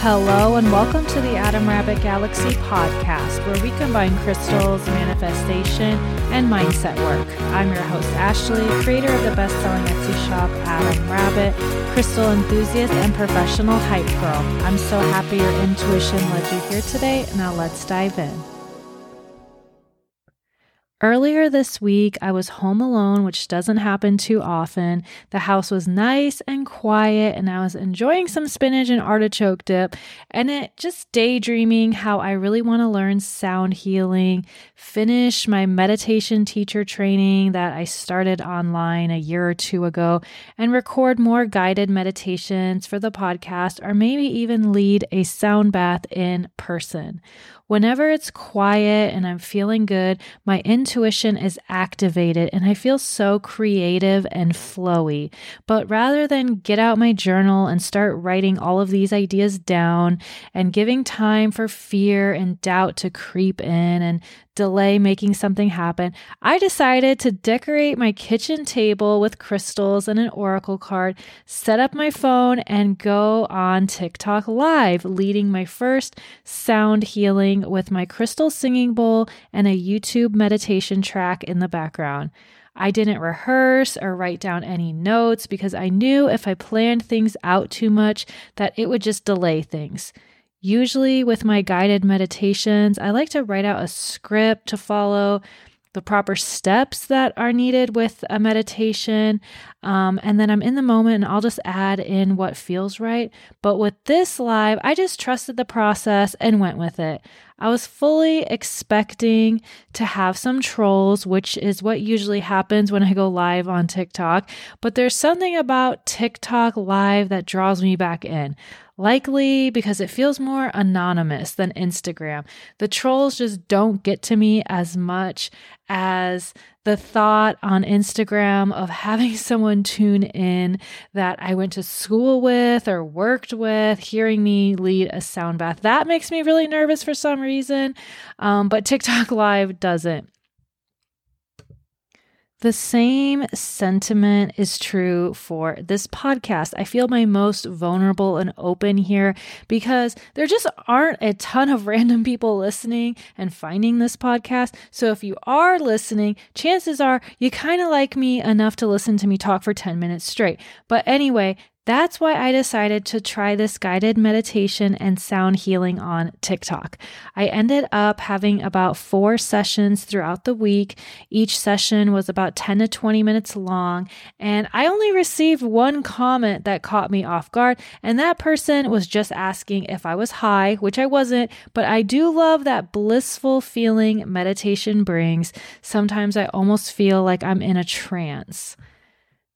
Hello, and welcome to the Adam Rabbit Galaxy podcast, where we combine crystals, manifestation, and mindset work. I'm your host, Ashley, creator of the best selling Etsy shop, Adam Rabbit, crystal enthusiast, and professional hype girl. I'm so happy your intuition led you here today. Now, let's dive in. Earlier this week, I was home alone, which doesn't happen too often. The house was nice and quiet, and I was enjoying some spinach and artichoke dip, and it just daydreaming how I really want to learn sound healing, finish my meditation teacher training that I started online a year or two ago, and record more guided meditations for the podcast, or maybe even lead a sound bath in person. Whenever it's quiet and I'm feeling good, my intuition is activated and I feel so creative and flowy. But rather than get out my journal and start writing all of these ideas down and giving time for fear and doubt to creep in and delay making something happen, I decided to decorate my kitchen table with crystals and an oracle card, set up my phone, and go on TikTok live, leading my first sound healing with my crystal singing bowl and a YouTube meditation track in the background. I didn't rehearse or write down any notes because I knew if I planned things out too much that it would just delay things. Usually, with my guided meditations, I like to write out a script to follow, the proper steps that are needed with a meditation. Um, and then I'm in the moment and I'll just add in what feels right. But with this live, I just trusted the process and went with it. I was fully expecting to have some trolls, which is what usually happens when I go live on TikTok. But there's something about TikTok live that draws me back in. Likely because it feels more anonymous than Instagram. The trolls just don't get to me as much as the thought on Instagram of having someone tune in that I went to school with or worked with, hearing me lead a sound bath. That makes me really nervous for some reason. Um, but TikTok Live doesn't. The same sentiment is true for this podcast. I feel my most vulnerable and open here because there just aren't a ton of random people listening and finding this podcast. So if you are listening, chances are you kind of like me enough to listen to me talk for 10 minutes straight. But anyway, that's why I decided to try this guided meditation and sound healing on TikTok. I ended up having about four sessions throughout the week. Each session was about 10 to 20 minutes long, and I only received one comment that caught me off guard, and that person was just asking if I was high, which I wasn't, but I do love that blissful feeling meditation brings. Sometimes I almost feel like I'm in a trance.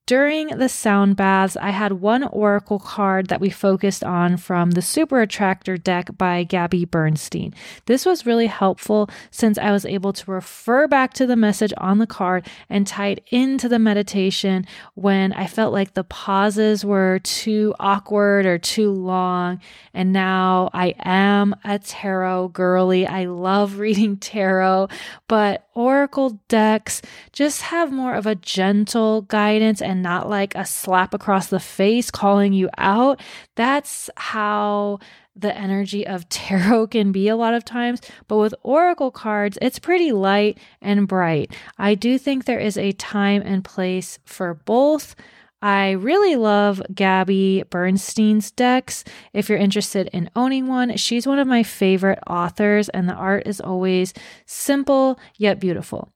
During the sound baths, I had one oracle card that we focused on from the Super Attractor deck by Gabby Bernstein. This was really helpful since I was able to refer back to the message on the card and tie it into the meditation when I felt like the pauses were too awkward or too long. And now I am a tarot girly. I love reading tarot, but oracle decks just have more of a gentle guidance and not like a slap across the face calling you out. That's how the energy of tarot can be a lot of times. But with oracle cards, it's pretty light and bright. I do think there is a time and place for both. I really love Gabby Bernstein's decks. If you're interested in owning one, she's one of my favorite authors, and the art is always simple yet beautiful.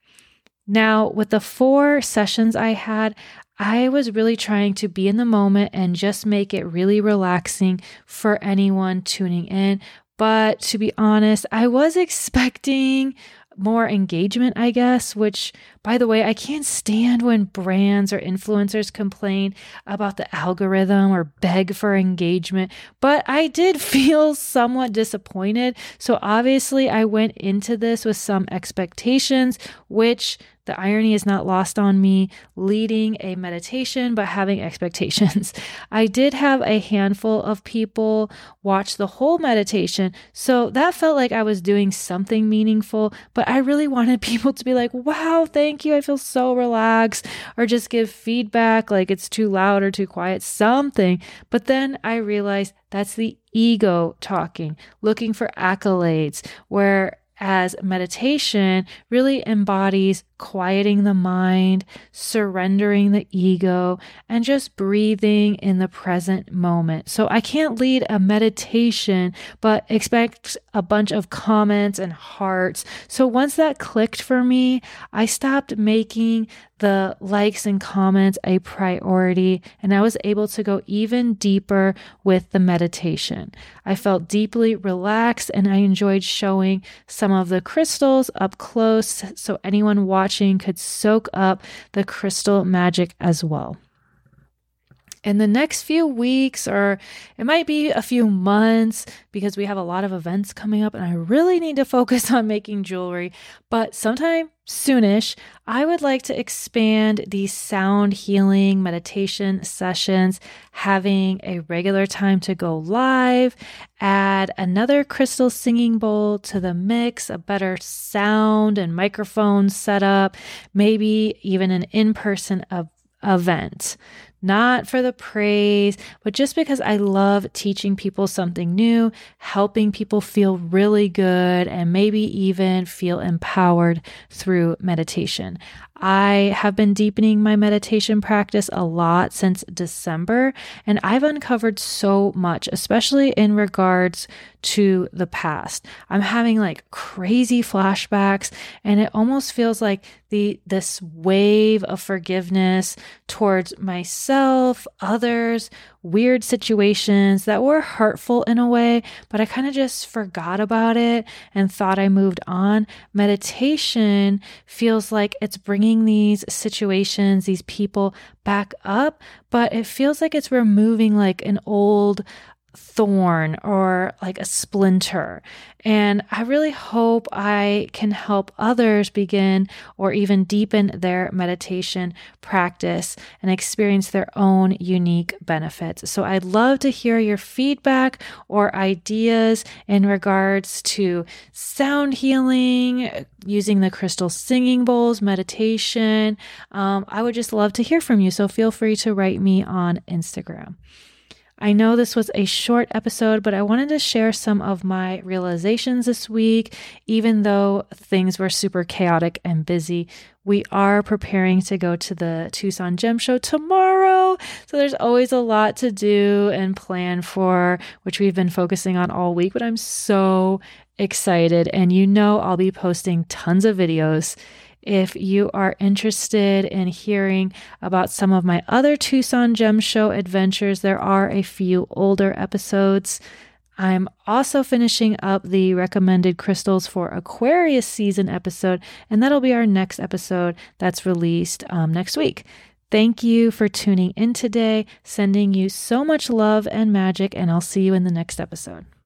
Now, with the four sessions I had, I was really trying to be in the moment and just make it really relaxing for anyone tuning in. But to be honest, I was expecting more engagement, I guess, which, by the way, I can't stand when brands or influencers complain about the algorithm or beg for engagement. But I did feel somewhat disappointed. So obviously, I went into this with some expectations, which the irony is not lost on me leading a meditation, but having expectations. I did have a handful of people watch the whole meditation. So that felt like I was doing something meaningful, but I really wanted people to be like, wow, thank thank you. I feel so relaxed, or just give feedback like it's too loud or too quiet, something. But then I realized that's the ego talking, looking for accolades, whereas meditation really embodies quieting the mind, surrendering the ego, and just breathing in the present moment. So I can't lead a meditation, but expect a bunch of comments and hearts. So once that clicked for me, I stopped making the likes and comments a priority, and I was able to go even deeper with the meditation. I felt deeply relaxed and I enjoyed showing some of the crystals up close so anyone watching could soak up the crystal magic as well in the next few weeks, or it might be a few months because we have a lot of events coming up and I really need to focus on making jewelry. But sometime soonish, I would like to expand these sound healing meditation sessions, having a regular time to go live, add another crystal singing bowl to the mix, a better sound and microphone setup, maybe even an in person event not for the praise, but just because I love teaching people something new, helping people feel really good, and maybe even feel empowered through meditation. I have been deepening my meditation practice a lot since December, and I've uncovered so much, especially in regards to the past. I'm having like crazy flashbacks, and it almost feels like the this wave of forgiveness towards myself, others, weird situations that were hurtful in a way, but I kind of just forgot about it and thought I moved on. Meditation feels like it's bringing these situations, these people back up, but it feels like it's removing like an old thorn or like a splinter. And I really hope I can help others begin or even deepen their meditation practice and experience their own unique benefits. So I'd love to hear your feedback or ideas in regards to sound healing, using the crystal singing bowls, meditation. Um, I would just love to hear from you. So feel free to write me on Instagram. I know this was a short episode, but I wanted to share some of my realizations this week. Even though things were super chaotic and busy, we are preparing to go to the Tucson Gem Show tomorrow. So there's always a lot to do and plan for, which we've been focusing on all week. But I'm so excited. And you know, I'll be posting tons of videos if you are interested in hearing about some of my other Tucson Gem Show adventures, there are a few older episodes. I'm also finishing up the recommended crystals for Aquarius season episode, and that'll be our next episode that's released um, next week. Thank you for tuning in today, sending you so much love and magic, and I'll see you in the next episode.